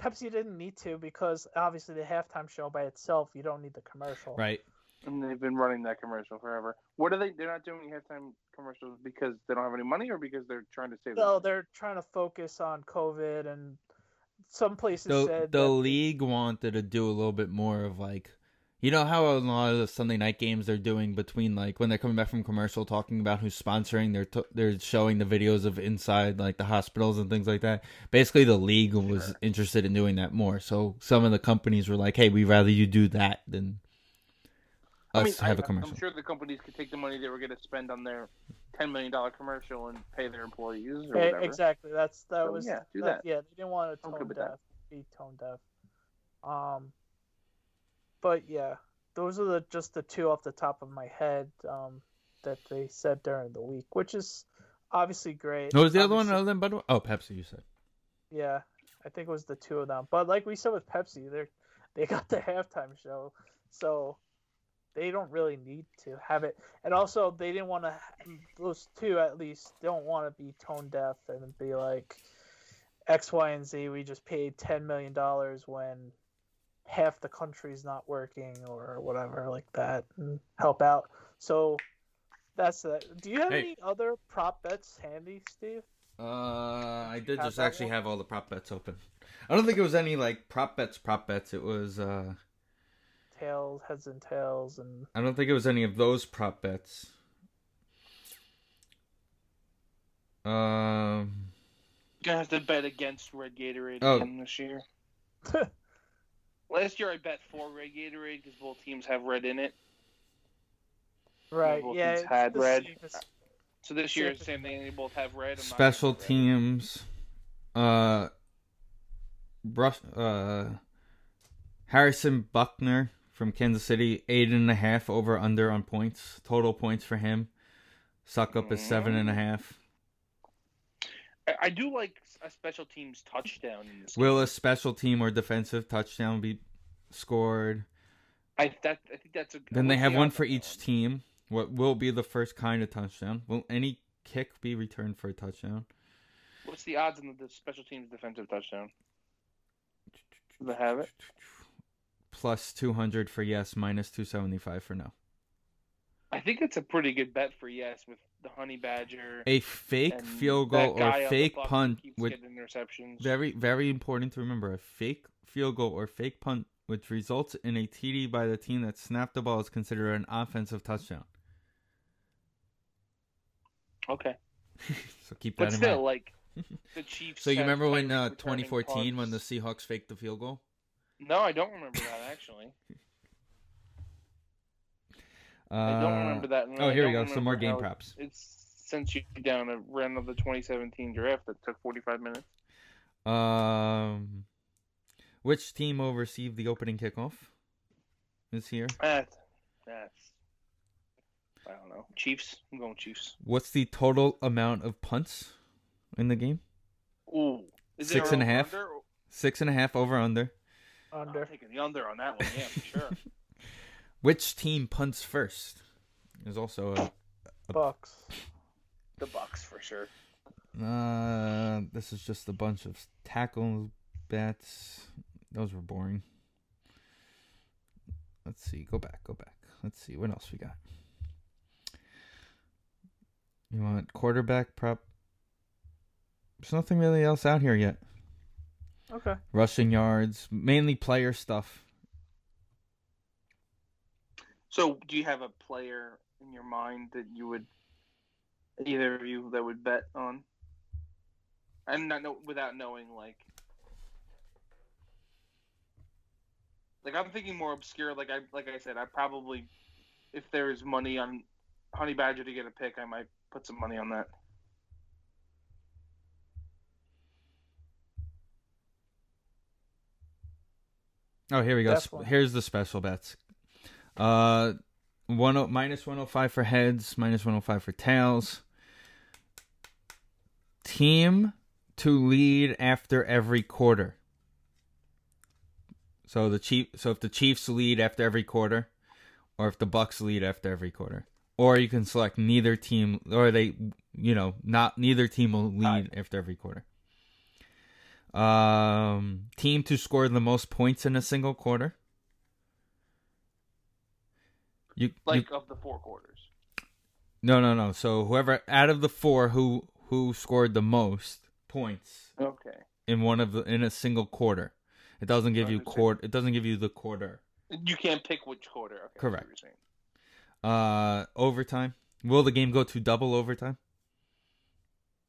Pepsi didn't need to because obviously the halftime show by itself, you don't need the commercial. right. And they've been running that commercial forever. What are they? They're not doing halftime commercials because they don't have any money, or because they're trying to save. No, money? they're trying to focus on COVID, and some places The said the that- league wanted to do a little bit more of like you know how a lot of the Sunday night games they're doing between like when they're coming back from commercial talking about who's sponsoring they're t- they're showing the videos of inside like the hospitals and things like that. Basically the league was interested in doing that more. So some of the companies were like, "Hey, we'd rather you do that than I mean, have I, a commercial." I'm sure the companies could take the money they were going to spend on their ten million dollar commercial and pay their employees or Eh, whatever. exactly. That's that So, was yeah, do that- that. Yeah, they didn't want to tone deaf, be tone deaf. Um, but yeah, those are the just the two off the top of my head um, that they said during the week, which is obviously great. What was the other one other than Budweiser? Oh, Pepsi, you said. Yeah, I think it was the two of them. But like we said with Pepsi, they they got the halftime show, so they don't really need to have it. And also, they didn't want to. Those two at least don't want to be tone deaf and be like X, Y, and Z. We just paid ten million dollars when half the country's not working or whatever like that, and help out. So that's that. Do you have Hey. any other prop bets handy, Steve? Uh, I did have just actually one? have all the prop bets open. I don't think it was any like prop bets, prop bets. It was uh, Tails, heads and tails, and I don't think it was any of those prop bets. Um, gonna have to bet against Red Gatorade Oh. again this year. Last year I bet for Red Gatorade because both teams have red in it. right, both yeah, teams had red. safest- So this year, Same same thing. They both have red. I'm special red. teams. Uh, Russ, uh, Harrison Butker from Kansas City, eight and a half over under on points. Total points for him. Succop is seven and a mm. half. I, do like a special teams touchdown in this. Will a special team or defensive touchdown be scored? I that I think that's a. Then they have one for each team. What will be the first kind of touchdown? Will any kick be returned for a touchdown? What's the odds on the, the special teams defensive touchdown? Do they have it? Plus 200 for yes, minus 275 for no. I think it's a pretty good bet for yes with the honey badger. A fake field goal or fake punt with interceptions. very very important to remember. A fake field goal or fake punt which results in a TD by the team that snapped the ball is considered an offensive touchdown. Okay, So keep that but in still, mind. like the Chiefs. So you remember when uh, returning 2014 when the. Seahawks faked the field goal? No, I don't remember that actually. Uh, I don't remember that. Oh, here we go. Some more game props. It's since you down a run of the 2017 draft that took 45 minutes. Um, which team will receive the opening kickoff? Is here. That's that's. I don't know. Chiefs. I'm going Chiefs. What's the total amount of punts in the game? Ooh, is six it and a half. Under? Six and a half over under. I'm taking the under on that one. Yeah, for sure. Which team punts first? There's also a. Bucks. the Bucks for sure. Uh, this is just a bunch of tackle bets. Those were boring. Let's see. Go back. Go back. Let's see. What else we got? You want quarterback prop? There's nothing really else out here yet. Okay. Rushing yards, mainly player stuff. So, do you have a player in your mind that you would, either of you, that would bet on? And not know without knowing like, like I'm thinking more obscure. Like I like I said, I probably, if there is money on Honey Badger to get a pick, I might put some money on that. Oh, here we go. Here's the special bets. Uh, one oh, minus one hundred five for heads, minus one hundred five for tails. Team to lead after every quarter. So the chief. So if the Chiefs lead after every quarter, or if the Bucks lead after every quarter, or you can select neither team, or they, you know, not neither team will lead after every quarter. Um, team to score the most points in a single quarter. You, you Like of the four quarters. no no no. So whoever out of the four who who scored the most points Okay. in one of the in a single quarter, it doesn't give you Understood. quarter. It doesn't give you the quarter. You can't pick which quarter. Okay, I what Correct. you're. Uh, overtime. Will the game go to double overtime?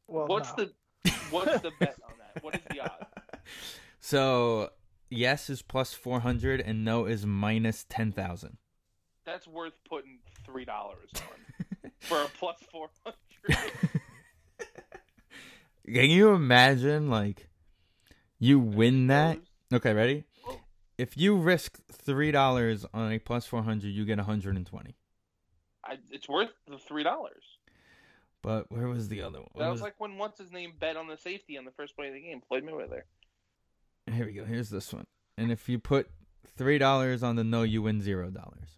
Well, What's no. the what's the bet on that? What is the odds? So yes is plus four hundred and no is minus ten thousand. That's worth putting three dollars on for a plus four hundred. Can you imagine like you win that? Okay, ready? If you risk three dollars on a plus four hundred, you get hundred and twenty. It's worth the three dollars. But where was the other one? What That was like when what's his name bet on the safety on the first play of the game, Floyd Mayweather. Here we go. Here's this one. And if you put three dollars on the no, you win zero dollars.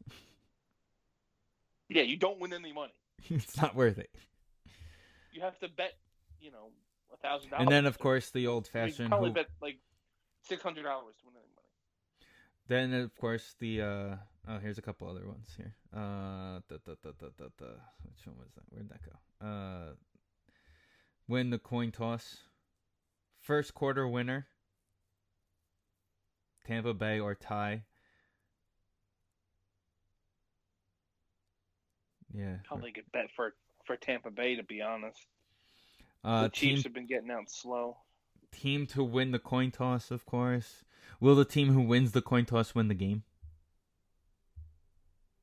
Yeah, you don't win any money. it's not worth it. You have to bet, you know, a thousand dollars. And then of course the old I mean, you probably who- bet like six hundred dollars to win any money. Then of course the uh oh here's a couple other ones here. Uh da, da, da, da, da, da. which one was that? Where'd that go? Uh win the coin toss. First quarter winner. Tampa Bay or tie. Yeah. Probably could bet for for Tampa Bay to be honest. Uh the Chiefs team have been getting out slow. team to win the coin toss, of course. Will the team who wins the coin toss win the game?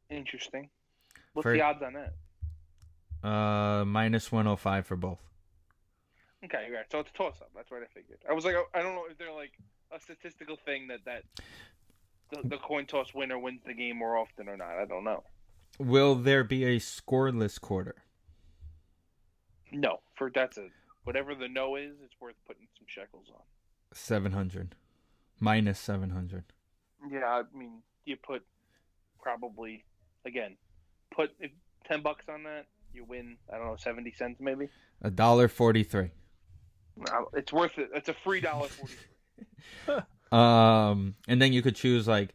Interesting. What's For- the odds on that? Uh minus 105 for both. Okay, right. So it's a toss up. That's what I figured. I was like, I don't know if they're like a statistical thing that that the, the coin toss winner wins the game more often or not. I don't know. Will there be a scoreless quarter? No, for that's a whatever the no is, it's worth putting some shekels on. 700 minus 700 Yeah, I mean, you put probably again, put if, ten bucks on that, you win. I don't know, seventy cents maybe. a dollar 43 It's worth it. It's a free dollar forty. um and then you could choose like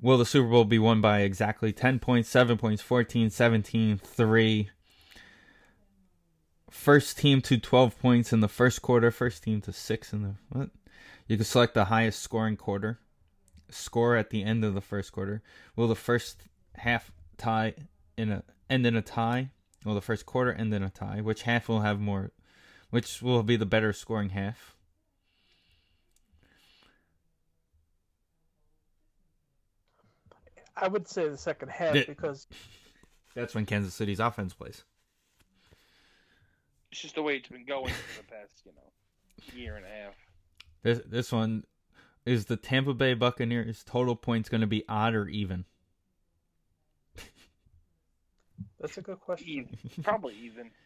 will the super bowl be won by exactly 10 points 7 points 14 17 3 first team to 12 points in the first quarter first team to 6 in the what you can select the highest scoring quarter score at the end of the first quarter will the first half tie in a end in a tie will the first quarter end in a tie which half will have more which will be the better scoring half I would say the second half Yeah. because That's when Kansas City's offense plays. It's just the way it's been going for the past, you know, year and a half. This this one is the Tampa Bay Buccaneers total points going to be odd or even? That's a good question. Even, probably even.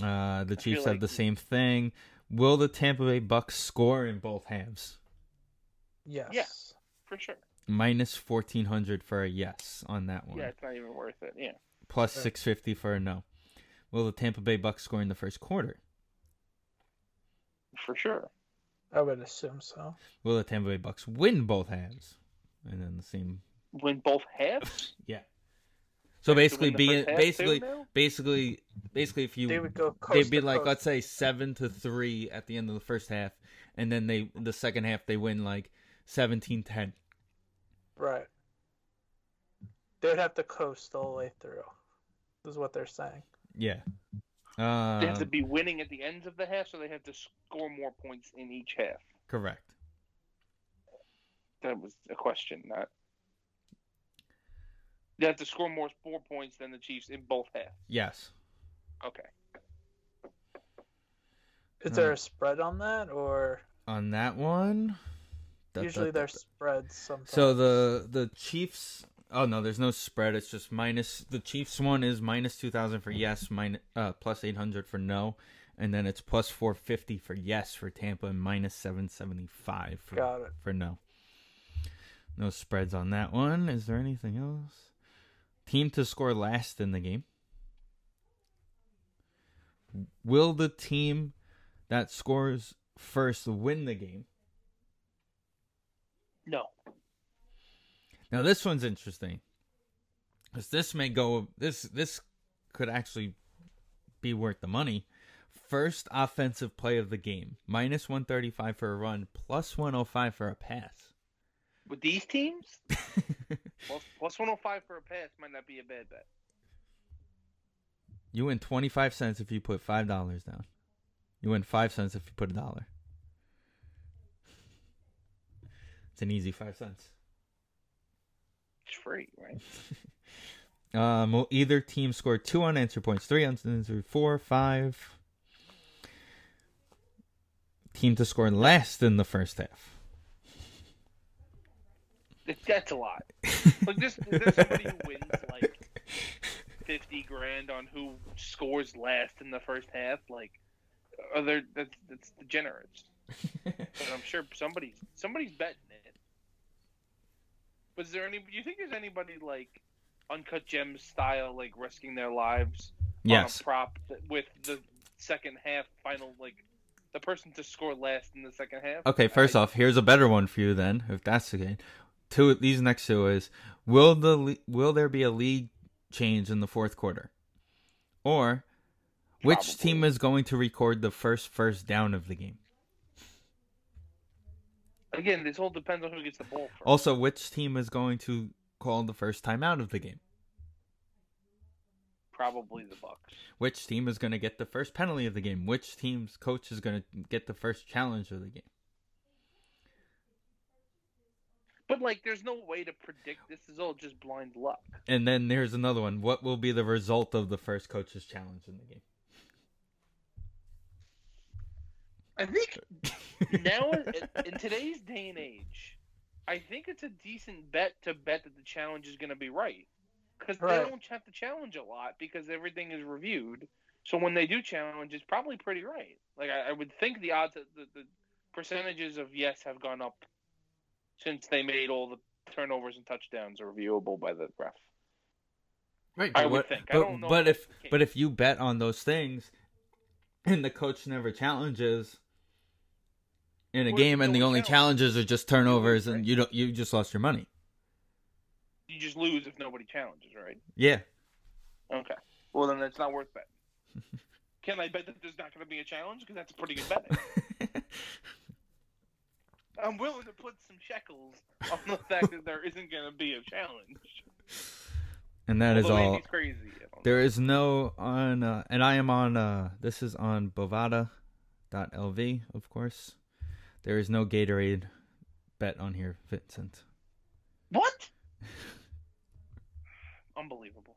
Uh, the I feel Chiefs have like- the same thing. Will the Tampa Bay Bucks score in both halves? Yes. Yes, For sure. Minus fourteen hundred for a yes on that one. Yeah, it's not even worth it. Yeah. Plus six fifty for a no. Will the Tampa Bay Bucks score in the first quarter? For sure. I would assume so. Will the Tampa Bay Bucks win both halves? And then the same. Win both halves? Yeah. So basically, win the be first half basically, basically, basically, if you They would go coast they'd be to like coast. let's say seven to three at the end of the first half and then they the second half they win like 17-10 right. They'd have to coast all the way through. Is what they're saying. Yeah. They have to Um, be winning at the ends of the half, so they have to score more points in each half. correct. That was a question, not. They have to score more four points than the Chiefs in both halves. Yes. Okay. Is there a spread on that, or On that one. da- usually da- da- there's spreads sometimes? So the the Chiefs. Oh no, there's no spread. It's just minus. The Chiefs one is minus two thousand for yes, minus uh, plus eight hundred for no, and then it's plus four fifty for yes for Tampa and minus seven seventy five for got it. for no. No spreads on that one. Is there anything else? Team to score last in the game. Will the team that scores first win the game? No. Now this one's interesting. Cuz this may go this this could actually be worth the money. First offensive play of the game. Minus 135 for a run, plus 105 for a pass. With these teams, plus, plus 105 for a pass might not be a bad bet. You win 25 cents if you put $5 down. You win 5 cents if you put a dollar. It's an easy 5 cents. It's free, right? Um, will either team score two unanswered points, three unanswered, four, five. Team to score less than the first half. That's a lot. Like this, is somebody who wins like fifty grand on who scores last in the first half? Like, are there? That's that's degenerates. But I'm sure somebody's somebody's betting it. But is there any? Do you think there's anybody like uncut gems style, like risking their lives yes. on a prop that, with the second half final, like the person to score last in the second half? Okay, first I- off, here's a better one for you then, if that's the case. Two these next two is will the will there be a league change in the fourth quarter? Or which Probably. team is going to record the first first down of the game? again, this all depends on who gets the ball first. Also, which team is going to call the first time out of the game? Probably the Bucks. Which team is going to get the first penalty of the game? Which team's coach is going to get the first challenge of the game? But like, there's no way to predict. This is all just blind luck. And then there's another one. What will be the result of the first coach's challenge in the game? I think now in, in today's day and age, I think it's a decent bet to bet that the challenge is going to be right because Right. they don't have to challenge a lot because everything is reviewed. So when they do challenge, it's probably pretty right. Like I, I would think the odds, the, the percentages of yes have gone up since they made all the turnovers and touchdowns reviewable by the ref. Right. I but would what- think. I But, don't know but if but if you bet on those things, and the coach never challenges in a Well, game, and the only challenges, challenges are just turnovers, and you don't you just lost your money. You just lose if nobody challenges, right? Yeah. Okay. Well, then it's not worth betting. Can I bet that there's not going to be a challenge? Because that's a pretty good bet. I'm willing to put some shekels on the fact that there isn't going to be a challenge. and that is Although all. Andy's crazy. I don't know. There is no on, uh, and I am on. Uh, this is on Bovada.lv, of course. There is no Gatorade bet on here, Vincent. What? Unbelievable.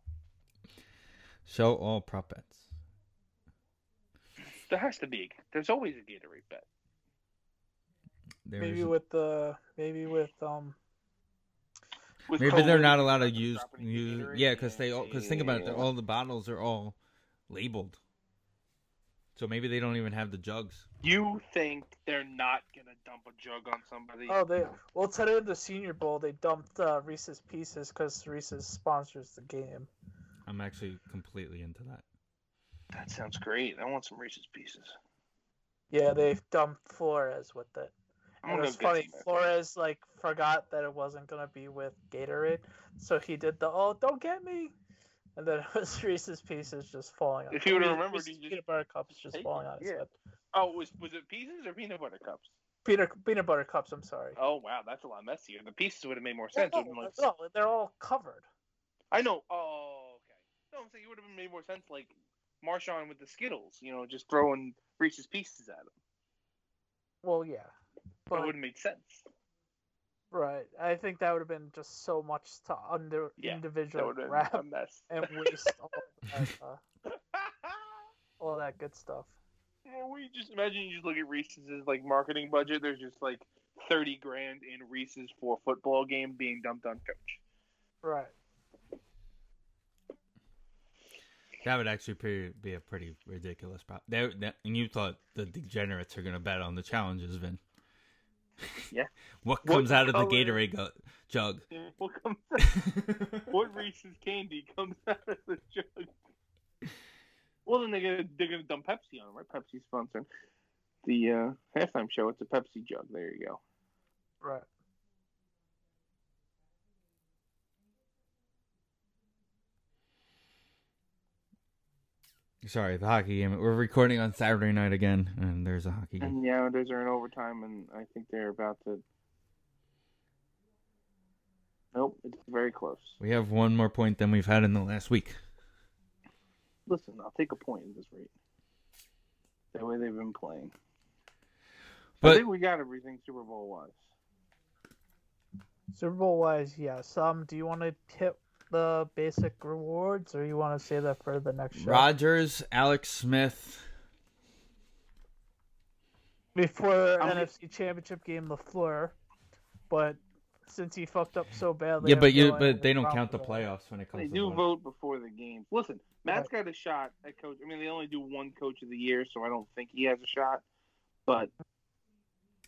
Show all prop bets. There has to be. There's always a Gatorade bet. There maybe with the maybe with um With maybe they're not allowed to not use use yeah because they all because think about it all the bottles are all labeled so maybe they don't even have the jugs You think they're not going to dump a jug on somebody? oh they well today at the Senior Bowl they dumped uh, Reese's Pieces because Reese's sponsors the game. i'm actually completely into that That sounds great. I want some Reese's Pieces. Yeah, they've dumped Flores with it. I'm it was funny. Flores like forgot that it wasn't gonna be with Gatorade, so he did the "Oh, don't get me," and then it was Reese's Pieces just falling on. If he would've remembered, he peanut butter cups just falling on his yeah. head. Oh, was was it pieces or peanut butter cups? Peanut peanut butter cups. I'm sorry. Oh wow, that's a lot messier. The pieces would have made more sense. no, like, no, they're all covered. I know. Oh, okay. No, I'm saying it would have made more sense, like Marshawn with the Skittles. You know, just throwing Reese's Pieces at him. Well, yeah, That but would have made sense. right. I think that would have been just so much to under Yeah, individual would have a mess. and waste all that, uh, all that good stuff. Yeah, we just imagine you just look at Reese's like marketing budget. There's just like thirty grand in Reese's for a football game being dumped on coach. Right. That would actually be, be a pretty ridiculous problem. That, that, and you thought the degenerates are going to bet on the challenges, Vin. Yeah. what What comes out of the Gatorade go- jug? What comes? what Reese's candy comes out of the jug? Well, then they're gonna they're gonna dump Pepsi on them, right? Pepsi sponsoring the uh, halftime show. It's a Pepsi jug. There you go. Right. Sorry, the hockey game. We're recording on Saturday night again, and there's a hockey game. And the Islanders are in overtime, and I think they're about to. Nope, it's very close. We have one more point than we've had in the last week. Listen, I'll take a point at this rate. The way they've been playing. I think we got everything Super Bowl wise. Super Bowl wise, yes. Um, do you want to hit the basic rewards, or you want to save that for the next show? Rodgers, Alex Smith. Before I'm- NFC Championship game, LaFleur, but since he fucked up so badly, Yeah, but you but they it's don't count the playoffs when it comes They to do voting. vote before the games. Listen, Matt's got a shot at coach. I mean, they only do one coach of the year, so I don't think he has a shot. But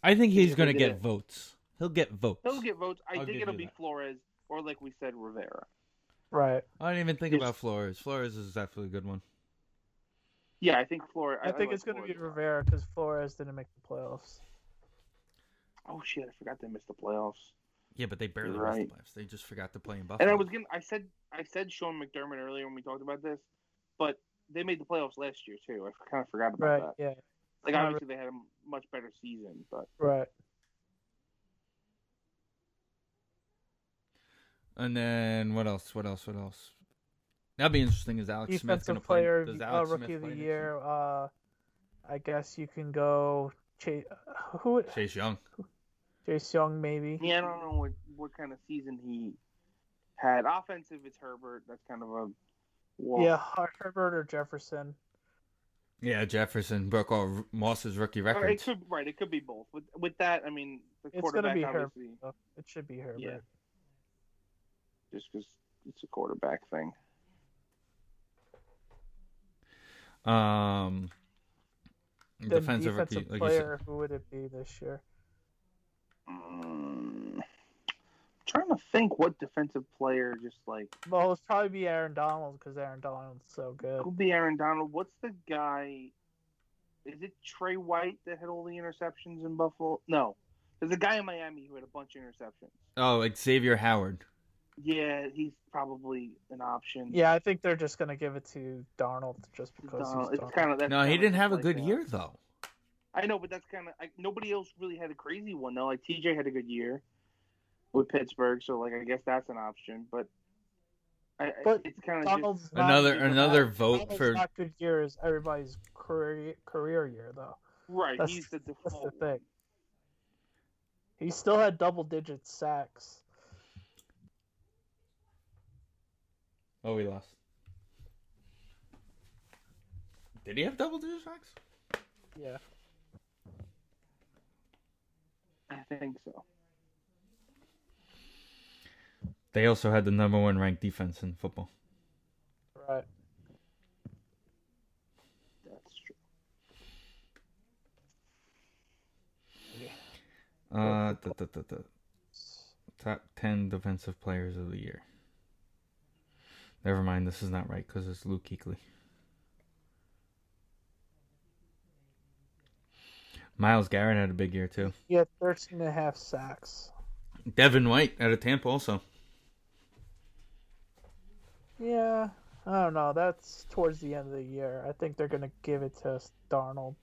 I think he's Yeah, going to get it. votes. He'll get votes. he'll get votes. I I'll think it'll be that. Flores or, like we said, Rivera. Right. I didn't even think Yes. about Flores. Flores is definitely a good one. Yeah, I think Flores. I, think like it's going to be Flores a lot. Rivera because Flores didn't make the playoffs. Oh shit! I forgot they missed the playoffs. Yeah, but they barely You're missed the playoffs. They just forgot to play in Buffalo. And I was gonna. I said. I said Sean McDermott earlier when we talked about this, but they made the playoffs last year too. I kind of forgot about Right. that. Yeah. Like obviously they had a much better season, but Right. And then what else? What else? What else? That'd be interesting. Is Alex Smith going to Defensive play? player, Does uh, rookie Smith of the year. Uh, I guess you can go Chase. Who? Chase Young. Chase Young, maybe. yeah, I don't know what what kind of season he had. Offensive, it's Herbert. That's kind of a walk. Yeah, Herbert or Jefferson. Yeah, Jefferson broke all Moss's rookie Or it could right. It could be both. With with that, I mean, the It's gonna quarterback be Herbert. obviously though. It should be Herbert. Yeah. Just because it's a quarterback thing. Um, Then defensive, defensive rookie, like you player, who would it be this year? Mm, trying to think what defensive player just like Well, it's probably be Aaron Donald because Aaron Donald's so good. could be Aaron Donald. What's the guy? Is it Trey White that had all the interceptions in Buffalo? No, there's a guy in Miami who had a bunch of interceptions. Oh, like Xavier Howard. Yeah, he's probably an option. Yeah, I think they're just gonna give it to Darnold just because Donald- he's it's Darnold. kind of No, he didn't have a good year though. I know, but that's kind of nobody else really had a crazy one though. Like TJ had a good year with Pittsburgh, so like I guess that's an option. But, I, I- But it's kind of Donald's just Another another that. vote Donald's for not good year is everybody's career career year though. right. That's- he's the That's the thing. He still had double digit sacks. Oh, we lost. Did he have double digit sacks? Yeah. I think so. They also had the number one ranked defense in football. Right. That's true. Uh, the, the, the, the top ten defensive players of the year. Never mind, this is not right because it's Luke Kuechly. Myles Garrett had a big year too. He had 13 and a half sacks. Devin White out of Tampa also. Yeah, I don't know. That's towards the end of the year. I think they're gonna give it to Darnold.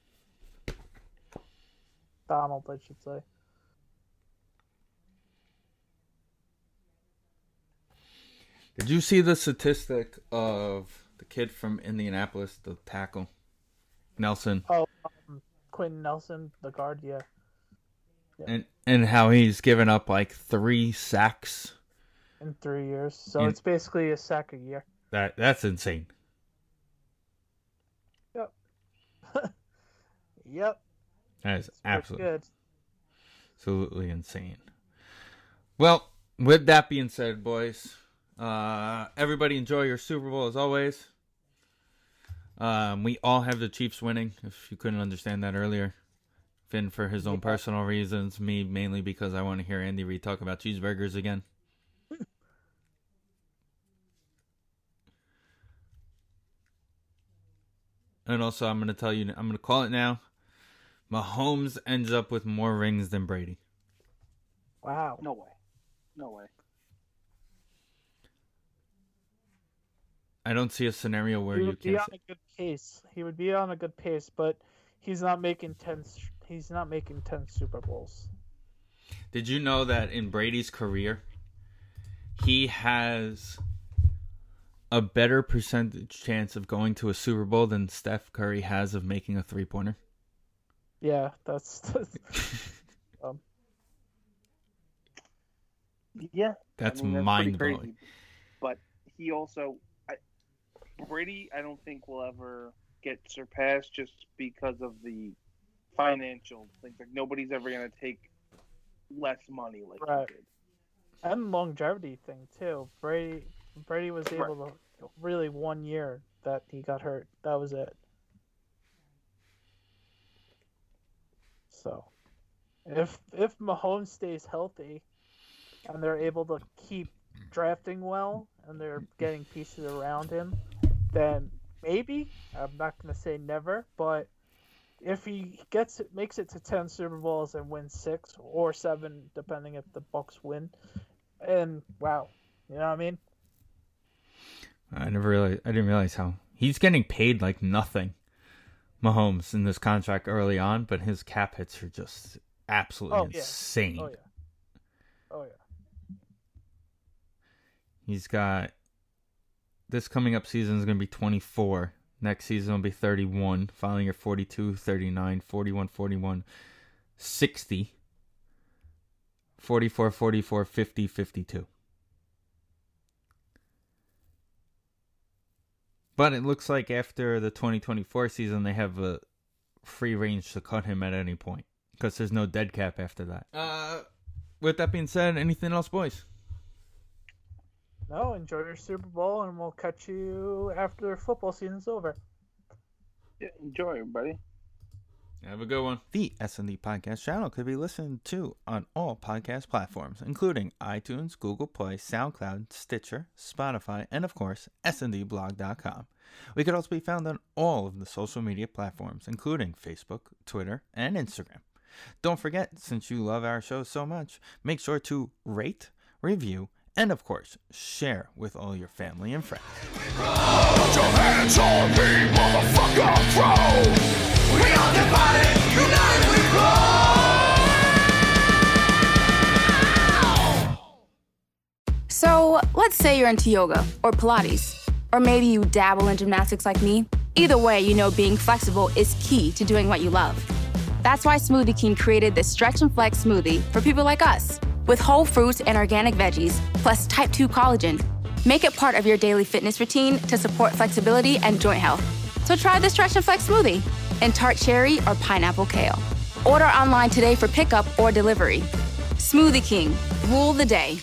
Donald, I should say. Did you see the statistic of the kid from Indianapolis, the tackle, Nelson, Oh, um, Quenton Nelson, the guard. Yeah. and and how he's given up like three sacks? in three years. So In- it's basically a sack a year. That that's insane. Yep. Yep. That is It's absolutely good. absolutely insane. Well, with that being said, boys, uh, everybody enjoy your Super Bowl as always. Um, we all have the Chiefs winning. If you couldn't understand that earlier, Finn for his own personal reasons, me mainly because I want to hear Andy Reid talk about cheeseburgers again. and also, I'm going to tell you, I'm going to call it now. Mahomes ends up with more rings than Brady. Wow. No way. No way. I don't see a scenario where he you would be can. on a good pace. He would be on a good pace, but he's not making ten. He's not making ten Super Bowls. Did you know that in Brady's career, he has a better percentage chance of going to a Super Bowl than Steph Curry has of making a three pointer? Yeah, that's, that's um, Yeah. That's, I mean, mind blowing. But he also, Brady, I don't think will ever get surpassed just because of the financial things. Like nobody's ever gonna take less money like Right. he did. and longevity thing too. Brady Brady was able to really one year that he got hurt. That was it. So, if if Mahomes stays healthy, and they're able to keep drafting well, and they're getting pieces around him, then maybe I'm not gonna say never, but if he gets it, makes it to ten Super Bowls and wins six or seven, depending if the Bucks win, and wow, you know what I mean? I never realized. I didn't realize how he's getting paid like nothing. Mahomes in this contract early on, but his cap hits are just absolutely Oh, yeah. insane. Oh yeah, oh yeah. He's got this coming up season is going to be 24. Next season will be 31. Following year 42, 39, 41, 41, 60, 44, 44, 50, 52. But it looks like after the 2024 season, they have a free range to cut him at any point because there's no dead cap after that. Uh, with that being said, anything else, boys? No, enjoy your Super Bowl, and we'll catch you after football season's over. Yeah, enjoy, everybody. Have a good one. The S&D Podcast channel could be listened to on all podcast platforms, including iTunes, Google Play, SoundCloud, Stitcher, Spotify, and of course, sndblog.com. We could also be found on all of the social media platforms, including Facebook, Twitter, and Instagram. Don't forget, since you love our show so much, make sure to rate, review, and of course, share with all your family and friends. Put your hands on me, motherfucker, throw! We divided, united we grow! So, let's say you're into yoga or Pilates, or maybe you dabble in gymnastics like me. Either way, you know being flexible is key to doing what you love. That's why Smoothie King created this stretch and flex smoothie for people like us, with whole fruits and organic veggies, plus type 2 collagen. Make it part of your daily fitness routine to support flexibility and joint health. So try the stretch and flex smoothie in tart cherry or pineapple kale. Order online today for pickup or delivery. Smoothie King, rule the day.